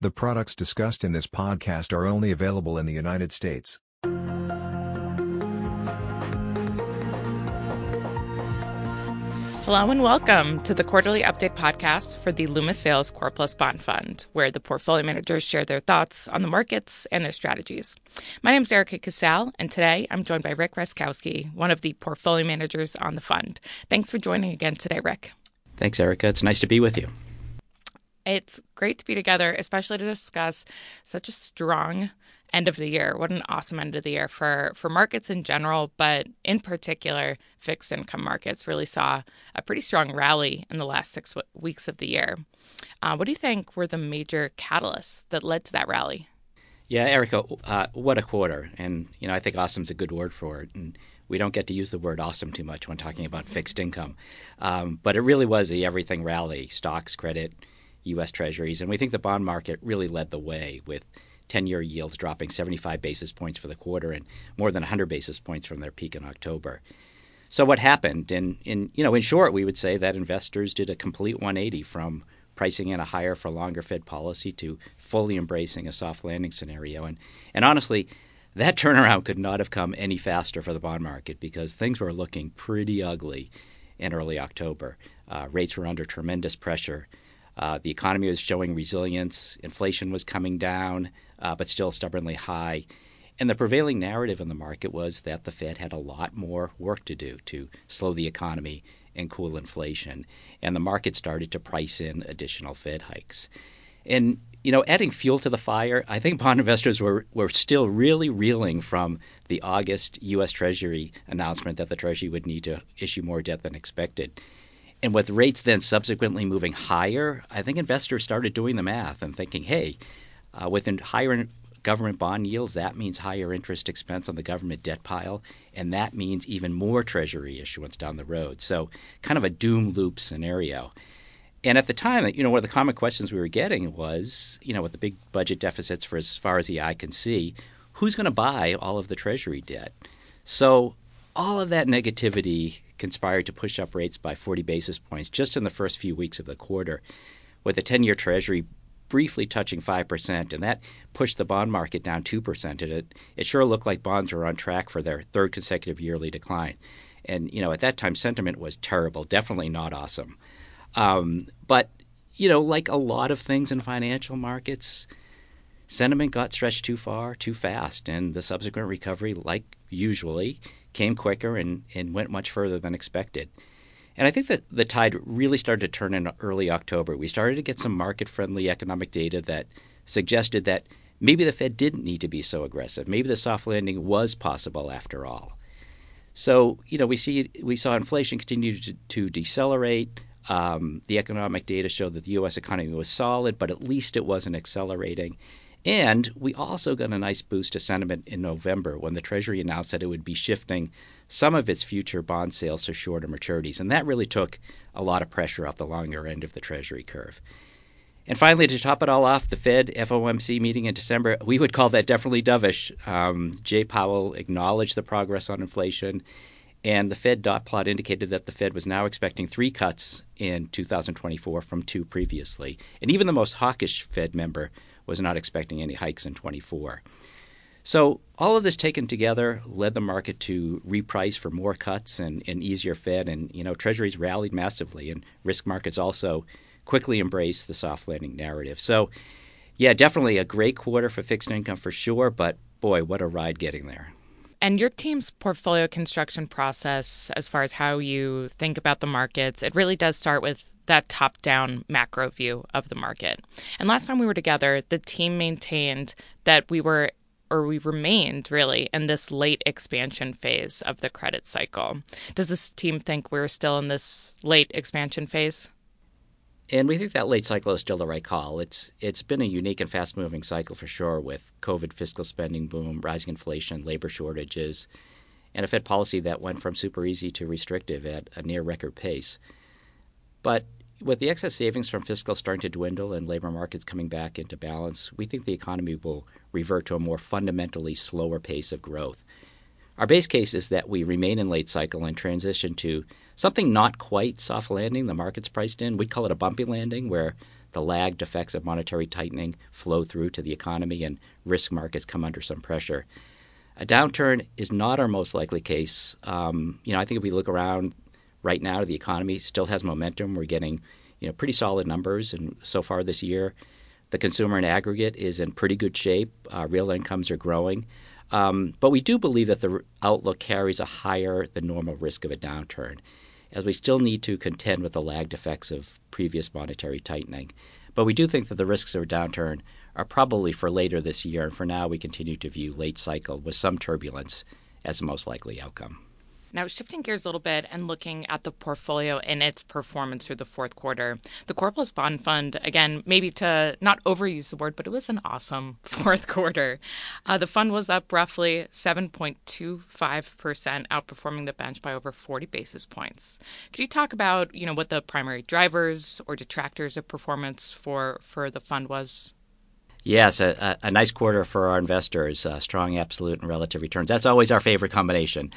The products discussed in this podcast are only available in the United States. Hello and welcome to the quarterly update podcast for the Loomis Sayles Core Plus Bond Fund, where the portfolio managers share their thoughts on the markets and their strategies. My name is Erica Casal, and today I'm joined by Rick Raczkowski, one of the portfolio managers on the fund. Thanks for joining again today, Rick. Thanks, Erica. It's nice to be with you. It's great to be together, especially to discuss such a strong end of the year. What an awesome end of the year for for markets in general, but in particular, fixed income markets really saw a pretty strong rally in the last six w- weeks of the year. Uh, what do you think were the major catalysts that led to that rally? Yeah, Erica, uh, what a quarter! And you know, I think awesome's a good word for it. And we don't get to use the word awesome too much when talking about fixed income, um, but it really was the everything rally: stocks, credit U.S. Treasuries, and we think the bond market really led the way with 10-year yields dropping 75 basis points for the quarter and more than 100 basis points from their peak in October. So what happened? And in you know, in short, we would say that investors did a complete 180 from pricing in a higher for longer Fed policy to fully embracing a soft landing scenario. And and honestly, that turnaround could not have come any faster for the bond market because things were looking pretty ugly in early October. Uh, rates were under tremendous pressure. Uh, the economy was showing resilience. Inflation was coming down, uh, but still stubbornly high. And the prevailing narrative in the market was that the Fed had a lot more work to do to slow the economy and cool inflation. And the market started to price in additional Fed hikes. And, you know, adding fuel to the fire, I think bond investors were, were still really reeling from the August U.S. Treasury announcement that the Treasury would need to issue more debt than expected. And with rates then subsequently moving higher, I think investors started doing the math and thinking, hey, uh, with higher government bond yields, that means higher interest expense on the government debt pile, and that means even more Treasury issuance down the road. So, kind of a doom loop scenario. And at the time, you know, one of the common questions we were getting was, you know, with the big budget deficits for as far as the eye can see, who's going to buy all of the Treasury debt? So, all of that negativity conspired to push up rates by 40 basis points just in the first few weeks of the quarter, with the 10 year Treasury briefly touching 5%, and that pushed the bond market down 2%. And it, it sure looked like bonds were on track for their third consecutive yearly decline. And, you know, at that time, sentiment was terrible, definitely not awesome. Um, but, you know, like a lot of things in financial markets, sentiment got stretched too far, too fast, and the subsequent recovery, like usually, came quicker and, and went much further than expected. And I think that the tide really started to turn in early October. We started to get some market friendly economic data that suggested that maybe the Fed didn't need to be so aggressive. Maybe the soft landing was possible after all. So, you know, we see we saw inflation continue to, to decelerate. Um, the economic data showed that the U.S. economy was solid, but at least it wasn't accelerating. And we also got a nice boost to sentiment in November when the Treasury announced that it would be shifting some of its future bond sales to shorter maturities. And that really took a lot of pressure off the longer end of the Treasury curve. And finally, to top it all off, the Fed FOMC meeting in December, we would call that definitely dovish. Um, Jay Powell acknowledged the progress on inflation, and the Fed dot plot indicated that the Fed was now expecting three cuts in 2024 from two previously. And even the most hawkish Fed member was not expecting any hikes in 24. So all of this taken together led the market to reprice for more cuts and, and easier Fed, and you know Treasuries rallied massively, and risk markets also quickly embraced the soft landing narrative. So, yeah, definitely a great quarter for fixed income for sure, but boy, what a ride getting there. And your team's portfolio construction process, as far as how you think about the markets, it really does start with that top down macro view of the market. And last time we were together, the team maintained that we were or we remained really in this late expansion phase of the credit cycle. Does this team think we're still in this late expansion phase? And we think that late cycle is still the right call. It's it's been a unique and fast moving cycle for sure with COVID fiscal spending boom, rising inflation, labor shortages, and a Fed policy that went from super easy to restrictive at a near record pace. But with the excess savings from fiscal starting to dwindle and labor markets coming back into balance, we think the economy will revert to a more fundamentally slower pace of growth. Our base case is that we remain in late cycle and transition to something not quite soft landing the market's priced in. We'd call it a bumpy landing, where the lagged effects of monetary tightening flow through to the economy and risk markets come under some pressure. A downturn is not our most likely case. Um, you know, I think if we look around right now, the economy still has momentum. We're getting, you know, pretty solid numbers, and so far this year, the consumer in aggregate is in pretty good shape. Uh, real incomes are growing. Um, but we do believe that the outlook carries a higher than normal risk of a downturn, as we still need to contend with the lagged effects of previous monetary tightening. But we do think that the risks of a downturn are probably for later this year, and for now we continue to view late cycle with some turbulence as the most likely outcome. Now, shifting gears a little bit and looking at the portfolio and its performance through the fourth quarter, the Core Plus Bond Fund, again, maybe to not overuse the word, but it was an awesome fourth quarter. Uh, the fund was up roughly 7.25%, outperforming the bench by over 40 basis points. Could you talk about, you know, what the primary drivers or detractors of performance for, for the fund was? Yes, a, a, nice quarter for our investors, uh, strong absolute and relative returns. That's always our favorite combination.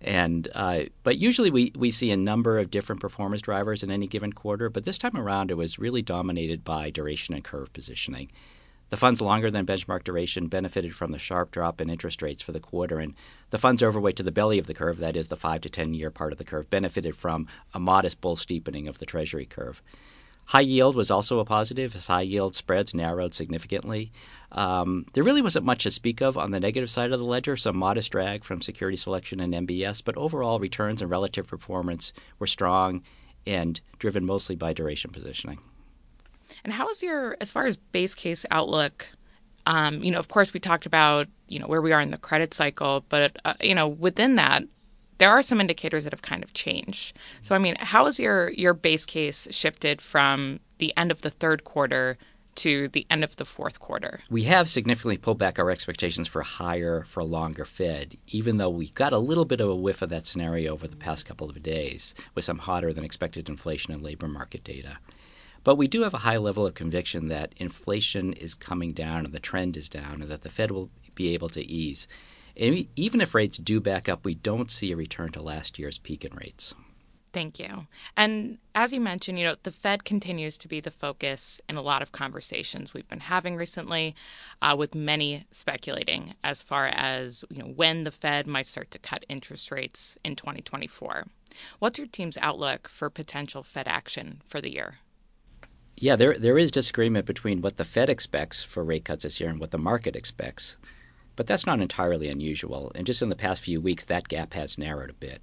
And uh, but usually we, we see a number of different performance drivers in any given quarter, but this time around it was really dominated by duration and curve positioning. The fund's longer than benchmark duration benefited from the sharp drop in interest rates for the quarter, and the fund's overweight to the belly of the curve, that is the five to ten year part of the curve, benefited from a modest bull steepening of the Treasury curve. High yield was also a positive as high yield spreads narrowed significantly. Um, there really wasn't much to speak of on the negative side of the ledger, some modest drag from security selection and MBS, but overall returns and relative performance were strong and driven mostly by duration positioning. And how is your, as far as base case outlook? Um, you know, of course, we talked about you know where we are in the credit cycle, but uh, you know within that, there are some indicators that have kind of changed. So, I mean, how has your your base case shifted from the end of the third quarter to the end of the fourth quarter? We have significantly pulled back our expectations for higher for longer Fed, even though we got a little bit of a whiff of that scenario over the past couple of days with some hotter than expected inflation and labor market data. But we do have a high level of conviction that inflation is coming down and the trend is down and that the Fed will be able to ease. And even if rates do back up, we don't see a return to last year's peak in rates. Thank you. And as you mentioned, you know, the Fed continues to be the focus in a lot of conversations we've been having recently, uh, with many speculating as far as you know when the Fed might start to cut interest rates in 2024. What's your team's outlook for potential Fed action for the year? Yeah, there there is disagreement between what the Fed expects for rate cuts this year and what the market expects. But that's not entirely unusual, and just in the past few weeks, that gap has narrowed a bit.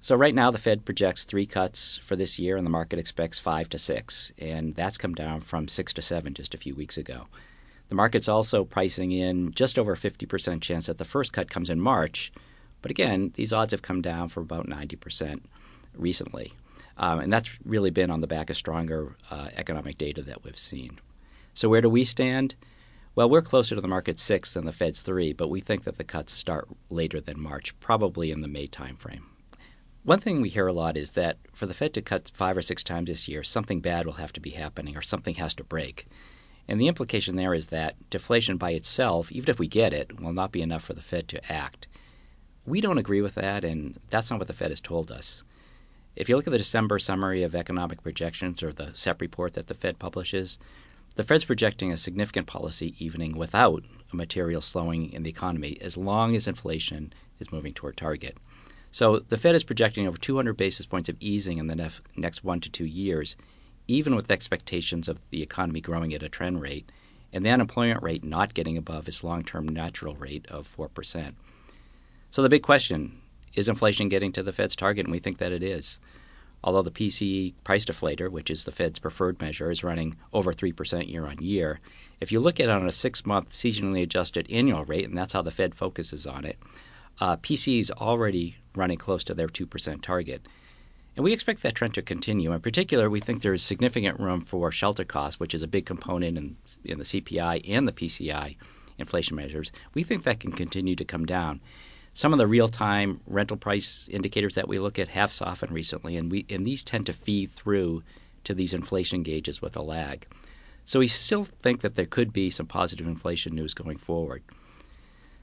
So, right now, the Fed projects three cuts for this year, and the market expects five to six, and that's come down from six to seven just a few weeks ago. The market's also pricing in just over a 50% chance that the first cut comes in March, but again, these odds have come down from about 90% recently. Um, and that's really been on the back of stronger uh, economic data that we've seen. So, where do we stand? Well, we're closer to the market six than the Fed's three, but we think that the cuts start later than March, probably in the May timeframe. One thing we hear a lot is that for the Fed to cut five or six times this year, something bad will have to be happening or something has to break. And the implication there is that deflation by itself, even if we get it, will not be enough for the Fed to act. We don't agree with that, and that's not what the Fed has told us. If you look at the December summary of economic projections or the SEP report that the Fed publishes, the Fed's projecting a significant policy evening without a material slowing in the economy as long as inflation is moving toward target. So the Fed is projecting over 200 basis points of easing in the nef- next one to two years, even with expectations of the economy growing at a trend rate and the unemployment rate not getting above its long term natural rate of 4%. So the big question is inflation getting to the Fed's target? And we think that it is although the PCE price deflator, which is the Fed's preferred measure, is running over 3% year on year. If you look at it on a six month seasonally adjusted annual rate, and that's how the Fed focuses on it, uh, PCE is already running close to their 2% target. And we expect that trend to continue. In particular, we think there is significant room for shelter costs, which is a big component in, in the CPI and the PCE inflation measures. We think that can continue to come down some of the real-time rental price indicators that we look at have softened recently, and we and these tend to feed through to these inflation gauges with a lag. So we still think that there could be some positive inflation news going forward.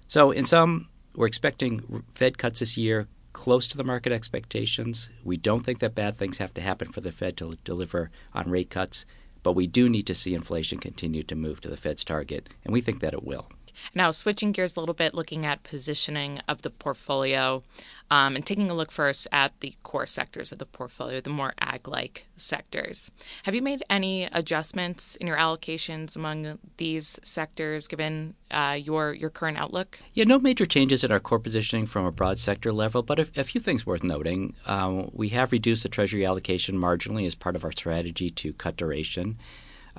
So in sum, we're expecting Fed cuts this year close to the market expectations. We don't think that bad things have to happen for the Fed to deliver on rate cuts, but we do need to see inflation continue to move to the Fed's target, and we think that it will. Now, switching gears a little bit, looking at positioning of the portfolio um, and taking a look first at the core sectors of the portfolio, the more Agg like sectors. Have you made any adjustments in your allocations among these sectors given uh, your, your current outlook? Yeah, no major changes in our core positioning from a broad sector level, but a, a few things worth noting. Um, we have reduced the Treasury allocation marginally as part of our strategy to cut duration.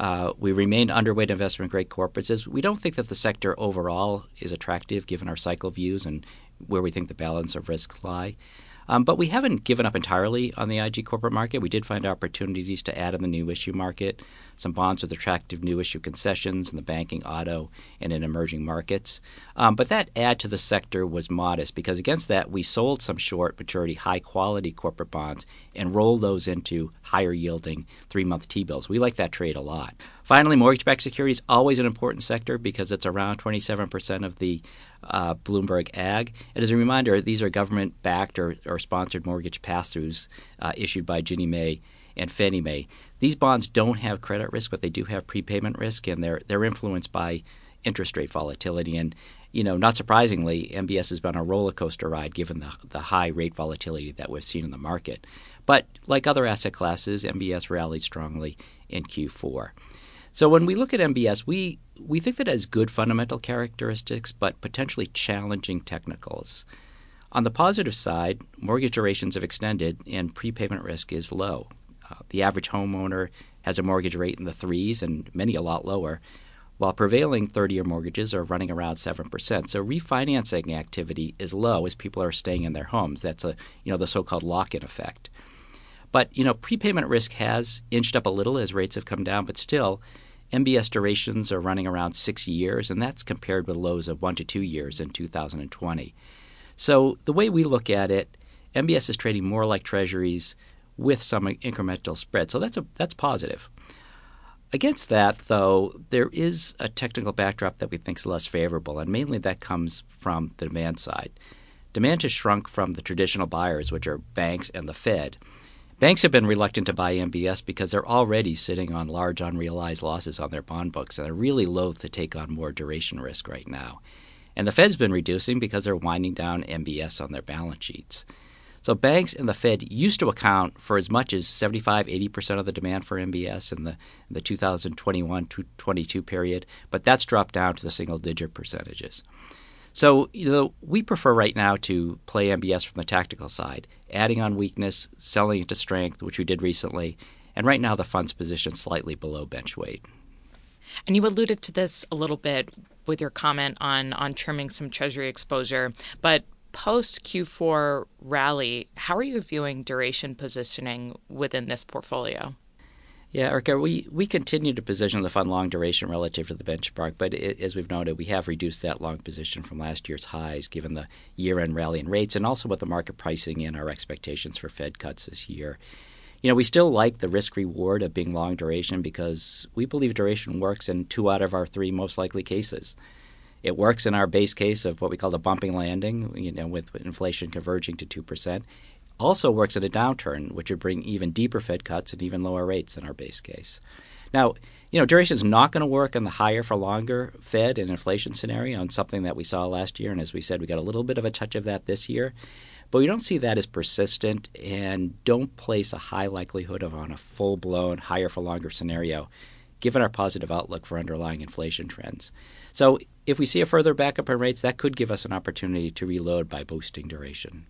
Uh, we remain underweight investment grade corporates as we don't think that the sector overall is attractive given our cycle views and where we think the balance of risks lie. Um, but we haven't given up entirely on the IG corporate market. We did find opportunities to add in the new issue market, some bonds with attractive new issue concessions in the banking, auto, and in emerging markets. Um, but that add to the sector was modest because against that, we sold some short maturity, high quality corporate bonds and rolled those into higher yielding three month T bills. We like that trade a lot. Finally, mortgage backed securities always an important sector because it's around 27% of the uh, Bloomberg Agg. And as a reminder, these are government backed or, or, sponsored mortgage pass throughs uh, issued by Ginnie Mae and Fannie Mae. These bonds don't have credit risk, but they do have prepayment risk, and they're, they're influenced by interest rate volatility. And you know, not surprisingly, MBS has been a roller coaster ride given the, the high rate volatility that we've seen in the market. But like other asset classes, MBS rallied strongly in Q4. So when we look at MBS, we we think that it has good fundamental characteristics, but potentially challenging technicals. On the positive side, mortgage durations have extended and prepayment risk is low. Uh, the average homeowner has a mortgage rate in the threes and many a lot lower, while prevailing 30 year mortgages are running around 7%. So refinancing activity is low as people are staying in their homes. That's a you know the so-called lock-in effect. But you know, prepayment risk has inched up a little as rates have come down, but still, MBS durations are running around six years, and that's compared with lows of one to two years in 2020. So the way we look at it, MBS is trading more like Treasuries with some incremental spread. So that's a that's positive. Against that, though, there is a technical backdrop that we think is less favorable, and mainly that comes from the demand side. Demand has shrunk from the traditional buyers, which are banks and the Fed. Banks have been reluctant to buy MBS because they're already sitting on large unrealized losses on their bond books and they're really loath to take on more duration risk right now. And the Fed's been reducing because they're winding down MBS on their balance sheets. So banks and the Fed used to account for as much as 75, 80% of the demand for MBS in the, in the 2021 22 period, but that's dropped down to the single digit percentages. So, you know, we prefer right now to play MBS from the tactical side, adding on weakness, selling into strength, which we did recently, and right now the fund's positioned slightly below bench weight. And you alluded to this a little bit with your comment on on trimming some treasury exposure, but post Q4 rally, how are you viewing duration positioning within this portfolio? Yeah, Erica, we, we continue to position the fund long duration relative to the benchmark, but it, as we've noted, we have reduced that long position from last year's highs given the year end rally in rates and also with the market pricing in our expectations for Fed cuts this year. You know, we still like the risk reward of being long duration because we believe duration works in two out of our three most likely cases. It works in our base case of what we call the bumping landing, you know, with inflation converging to 2% also works in a downturn, which would bring even deeper Fed cuts and even lower rates than our base case. Now, you know, duration is not going to work in the higher for longer Fed and inflation scenario on something that we saw last year. And as we said, we got a little bit of a touch of that this year. But we don't see that as persistent and don't place a high likelihood of on a full blown higher for longer scenario, given our positive outlook for underlying inflation trends. So if we see a further backup in rates, that could give us an opportunity to reload by boosting duration.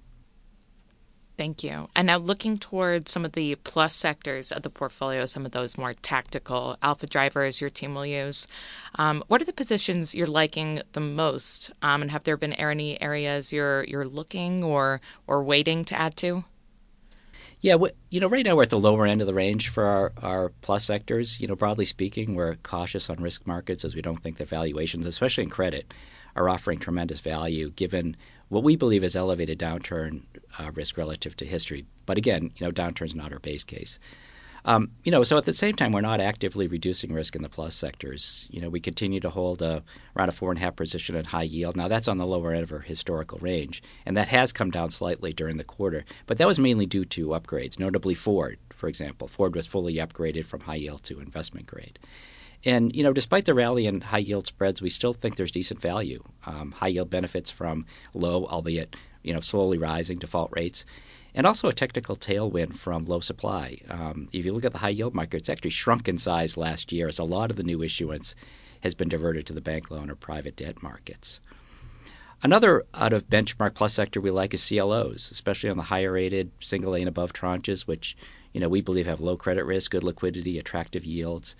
Thank you. And now looking towards some of the plus sectors of the portfolio, some of those more tactical alpha drivers your team will use. Um, what are the positions you're liking the most? Um, and have there been any areas you're you're looking or or waiting to add to? Yeah, you know, right now we're at the lower end of the range for our, our plus sectors. You know, broadly speaking, we're cautious on risk markets as we don't think the valuations, especially in credit, are offering tremendous value given what we believe is elevated downturn uh, risk relative to history. But again, you know, downturn's not our base case. Um, you know, so at the same time, we're not actively reducing risk in the plus sectors. You know, we continue to hold a, around a four and a half position in high yield. Now that's on the lower end of our historical range, and that has come down slightly during the quarter. But that was mainly due to upgrades, notably Ford. for example. Ford was fully upgraded from high yield to investment grade. And you know, despite the rally in high yield spreads, we still think there's decent value. Um, high yield benefits from low, albeit you know, slowly rising default rates, and also a technical tailwind from low supply. Um, if you look at the high yield market, it's actually shrunk in size last year as a lot of the new issuance has been diverted to the bank loan or private debt markets. Another out of benchmark plus sector we like is CLOs, especially on the higher rated single A and above tranches, which you know we believe have low credit risk, good liquidity, attractive yields.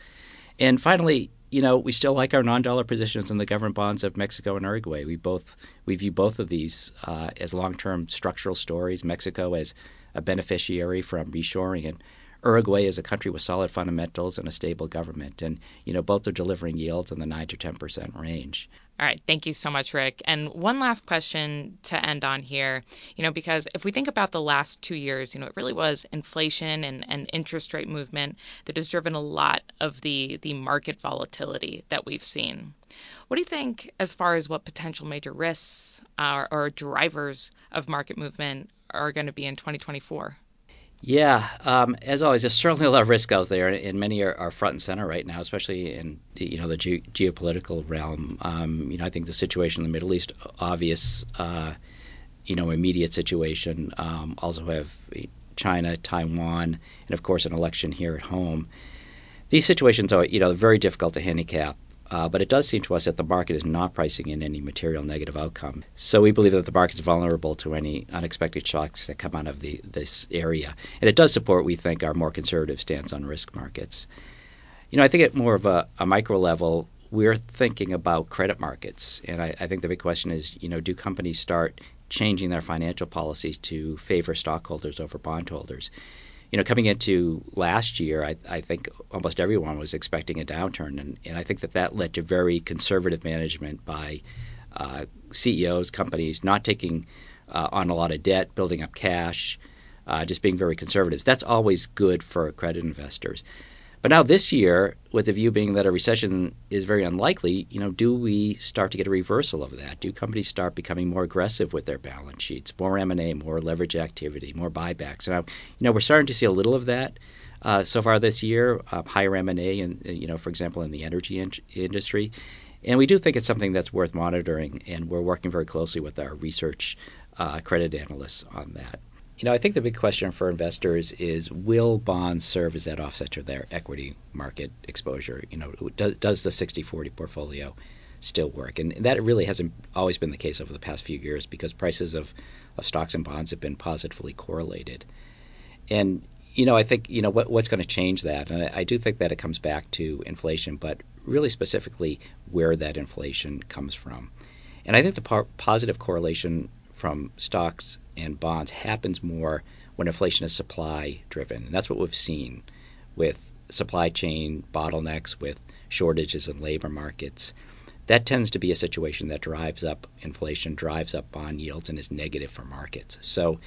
And finally, you know, we still like our non-dollar positions in the government bonds of Mexico and Uruguay. We both we view both of these uh, as long-term structural stories. Mexico as a beneficiary from reshoring, and Uruguay is a country with solid fundamentals and a stable government. And you know, both are delivering yields in the nine to ten percent range. All right. Thank you so much, Rick. And one last question to end on here, you know, because if we think about the last two years, you know, it really was inflation and, and interest rate movement that has driven a lot of the, the market volatility that we've seen. What do you think as far as what potential major risks uh, are, or drivers of market movement are going to be in 2024? Yeah, um, as always, there's certainly a lot of risk out there, and many are, are front and center right now, especially in you know the ge- geopolitical realm. Um, you know, I think the situation in the Middle East, obvious, uh, you know, immediate situation. Um, also have China, Taiwan, and of course an election here at home. These situations are you know very difficult to handicap. Uh, but it does seem to us that the market is not pricing in any material negative outcome. So we believe that the market is vulnerable to any unexpected shocks that come out of the, this area. And it does support, we think, our more conservative stance on risk markets. You know, I think at more of a, a micro level, we're thinking about credit markets. And I, I think the big question is, you know, do companies start changing their financial policies to favor stockholders over bondholders? You know, coming into last year, I, I, think almost everyone was expecting a downturn, and, and, I think that that led to very conservative management by uh, CEOs, companies not taking uh, on a lot of debt, building up cash, uh, just being very conservative. That's always good for credit investors. But now this year, with the view being that a recession is very unlikely, you know, do we start to get a reversal of that? Do companies start becoming more aggressive with their balance sheets, more M&A, more leverage activity, more buybacks? And you know, we're starting to see a little of that uh, so far this year, uh, higher M&A, and you know, for example, in the energy in- industry. And we do think it's something that's worth monitoring, and we're working very closely with our research uh, credit analysts on that. You know, I think the big question for investors is will bonds serve as that offset to their equity market exposure? You know, does, does the 60 40 portfolio still work? And that really hasn't always been the case over the past few years because prices of, of stocks and bonds have been positively correlated. And, you know, I think, you know, what, what's going to change that? And I, I do think that it comes back to inflation, but really specifically where that inflation comes from. And I think the positive correlation from stocks and bonds happens more when inflation is supply driven. And that's what we've seen with supply chain bottlenecks, with shortages in labor markets. That tends to be a situation that drives up inflation, drives up bond yields, and is negative for markets. So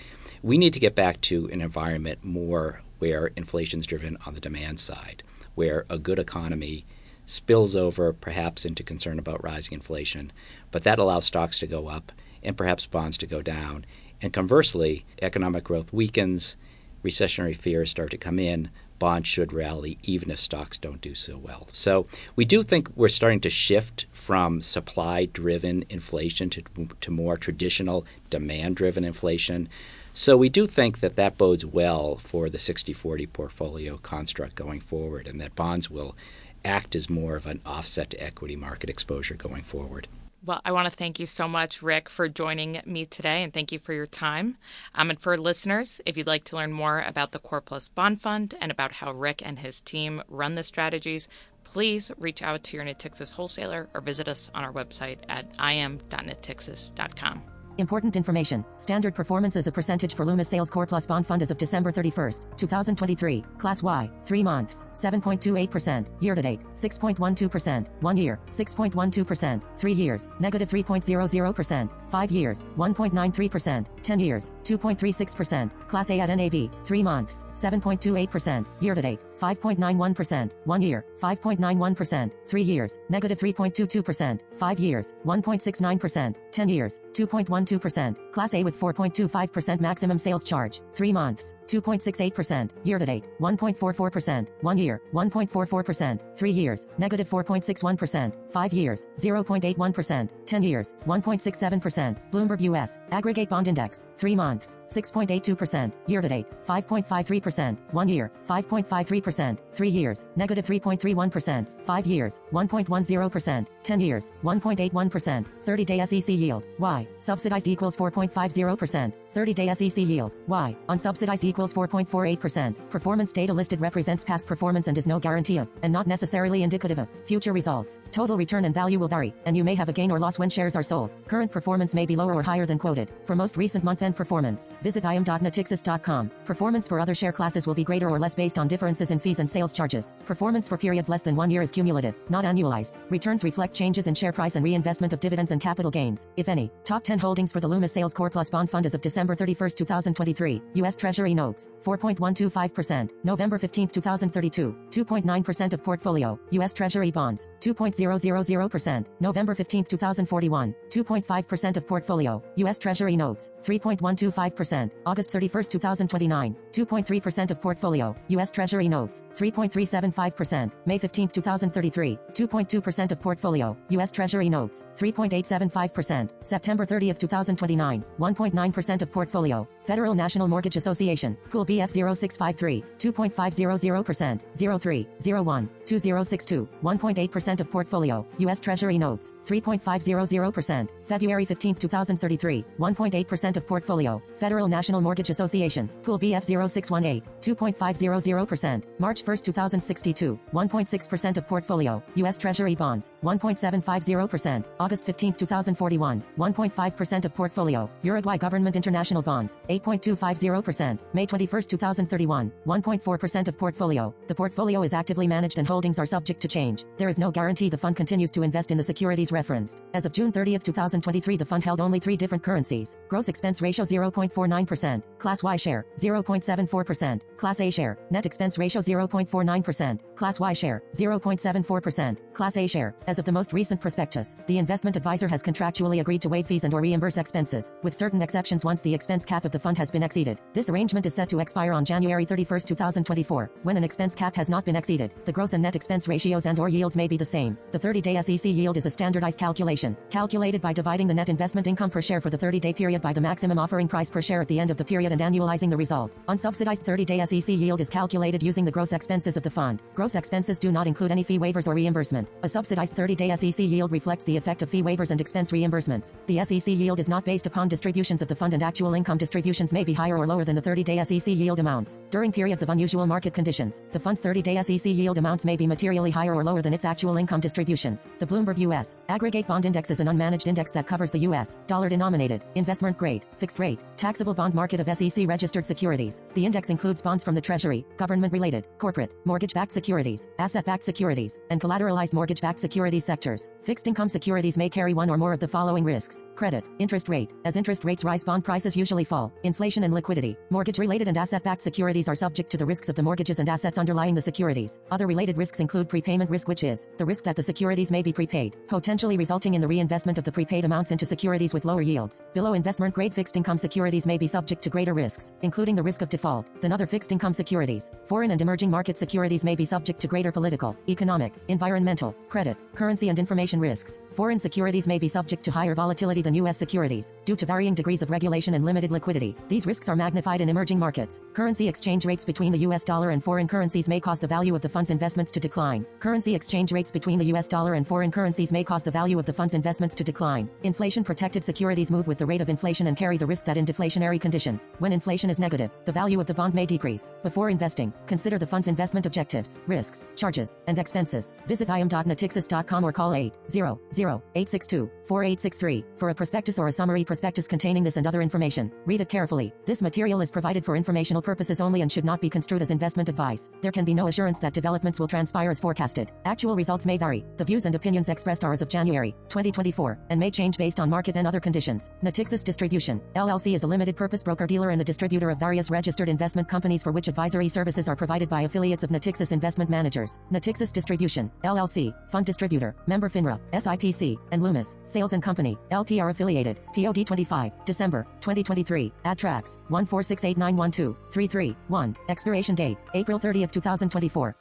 we need to get back to an environment more where inflation is driven on the demand side, where a good economy spills over perhaps into concern about rising inflation, but that allows stocks to go up and perhaps bonds to go down. And conversely, economic growth weakens, recessionary fears start to come in, bonds should rally even if stocks don't do so well. So we do think we're starting to shift from supply driven inflation to, to more traditional demand driven inflation. So we do think that that bodes well for the 60 40 portfolio construct going forward and that bonds will act as more of an offset to equity market exposure going forward. Well, I want to thank you so much, Rick, for joining me today, and thank you for your time. Um, and for listeners, if you'd like to learn more about the Core Plus Bond Fund and about how Rick and his team run the strategies, please reach out to your Natixis wholesaler or visit us on our website at im.natixis.com. Important information. Standard performance as a percentage for Loomis Sayles Core Plus Bond Fund as of December 31st, 2023. Class Y, 3 months, 7.28%. Year to date, 6.12%. 1 year, 6.12%. 3 years, negative 3.00%. 5 years, 1.93%. 10 years, 2.36%. Class A at NAV, 3 months, 7.28%. Year to date, 5.91%, 1 year, 5.91%, 3 years, negative 3.22%, 5 years, 1.69%, 10 years, 2.12%, Class A with 4.25% maximum sales charge, 3 months, 2.68%, year to date, 1.44%, 1 year, 1.44%, 3 years, negative 4.61%, 5 years, 0.81%, 10 years, 1.67%, Bloomberg US, aggregate bond index, 3 months, 6.82%, year to date, 5.53%, 1 year, 5.53%, 3 years, negative 3.31%, 5 years, 1.10%, 10 years, 1.81%, 30-day SEC yield, Y, subsidized equals 4.50%, 30-day SEC yield, Y, unsubsidized equals 4.48%. Performance data listed represents past performance and is no guarantee of, and not necessarily indicative of, future results. Total return and value will vary, and you may have a gain or loss when shares are sold. Current performance may be lower or higher than quoted. For most recent month-end performance, visit im.natixis.com. Performance for other share classes will be greater or less based on differences in fees and sales charges. Performance for periods less than one year is cumulative, not annualized. Returns reflect changes in share price and reinvestment of dividends and capital gains, if any. Top 10 holdings for the Loomis Sayles Core Plus Bond Fund as of December 31, 2023. U.S. Treasury notes, 4.125%. November 15, 2032, 2.9% of portfolio. U.S. Treasury bonds, 2.000%. November 15, 2041, 2.5% of portfolio. U.S. Treasury notes, 3.125%. August 31, 2029, 2.3% of portfolio. U.S. Treasury notes, 3.375%. May 15, 2033, 2.2% of portfolio. U.S. Treasury notes, 3.875%. September 30, 2029, 1.9% of portfolio. Federal National Mortgage Association, Pool BF 0653, 2.500%, 03, 01, 2062, 1.8% of portfolio. U.S. Treasury notes, 3.500%. February 15, 2033, 1.8% of portfolio. Federal National Mortgage Association, Pool BF 0618, 2.500%. March 1, 2062, 1.6% of portfolio. U.S. Treasury bonds, 1.750%. August 15, 2041, 1.5% of portfolio. Uruguay Government International Bonds, 8.250%. May 21, 2031, 1.4% of portfolio. The portfolio is actively managed and holdings are subject to change. There is no guarantee the fund continues to invest in the securities referenced. As of June 30, 2023, the fund held only three different currencies. Gross expense ratio 0.49%. Class Y share, 0.74%. Class A share, net expense ratio 0.49%. Class Y share, 0.74%. Class A share. As of the most recent prospectus, the investment advisor has contractually agreed to waive fees and or reimburse expenses, with certain exceptions once the expense cap of the fund has been exceeded. This arrangement is set to expire on January 31, 2024. When an expense cap has not been exceeded, the gross and net expense ratios and or yields may be the same. The 30-day SEC yield is a standardized calculation, calculated by dividing the net investment income per share for the 30-day period by the maximum offering price per share at the end of the period and annualizing the result. Unsubsidized 30-day SEC yield is calculated using the gross expenses of the fund. Gross expenses do not include any fee waivers or reimbursement. A subsidized 30-day SEC yield reflects the effect of fee waivers and expense reimbursements. The SEC yield is not based upon distributions of the fund and actual income distributions may be higher or lower than the 30-day SEC yield amounts. During periods of unusual market conditions, the fund's 30-day SEC yield amounts may be materially higher or lower than its actual income distributions. The Bloomberg US Aggregate Bond Index is an unmanaged index that covers the US dollar-denominated investment grade fixed rate taxable bond market of SEC registered securities. The index includes bonds from the Treasury, government-related, corporate, mortgage-backed securities, asset-backed securities, and collateralized mortgage-backed securities sectors. Fixed income securities may carry one or more of the following risks: credit, interest rate. As interest rates rise, bond prices usually fall. Inflation and liquidity. Mortgage-related and asset-backed securities are subject to the risks of the mortgages and assets underlying the securities. Other related risks include prepayment risk, which is the risk that the securities may be prepaid, potentially resulting in the reinvestment of the prepaid amounts into securities with lower yields. Below investment grade fixed income securities may be subject to greater risks, including the risk of default, than other fixed income securities. Foreign and emerging market securities may be subject to greater political, economic, environmental, credit, currency and information risks. Foreign securities may be subject to higher volatility than U.S. securities, due to varying degrees of regulation and limited liquidity. These risks are magnified in emerging markets. Currency exchange rates between the U.S. dollar and foreign currencies may cause the value of the fund's investments to decline. Currency exchange rates between the U.S. dollar and foreign currencies may cause the value of the fund's investments to decline. Inflation-protected securities move with the rate of inflation and carry the risk that in deflationary conditions, when inflation is negative, the value of the bond may decrease. Before investing, consider the fund's investment objectives, risks, charges, and expenses. Visit im.natixis.com or call 800-862-4863 for a prospectus or a summary prospectus containing this and other information. Read it carefully. This material is provided for informational purposes only and should not be construed as investment advice. There can be no assurance that developments will transpire as forecasted. Actual results may vary. The views and opinions expressed are as of January 2024 and may change based on market and other conditions. Natixis Distribution, LLC is a limited purpose broker dealer and the distributor of various registered investment companies for which advisory services are provided by affiliates of Natixis Investment Managers, Natixis Distribution, LLC, Fund Distributor, Member FINRA, SIPC, and Loomis, Sayles and Company, LP are affiliated, POD 25, December, 2023, ad tracks, 1468912, 33, 1, expiration date, April 30th, 2024.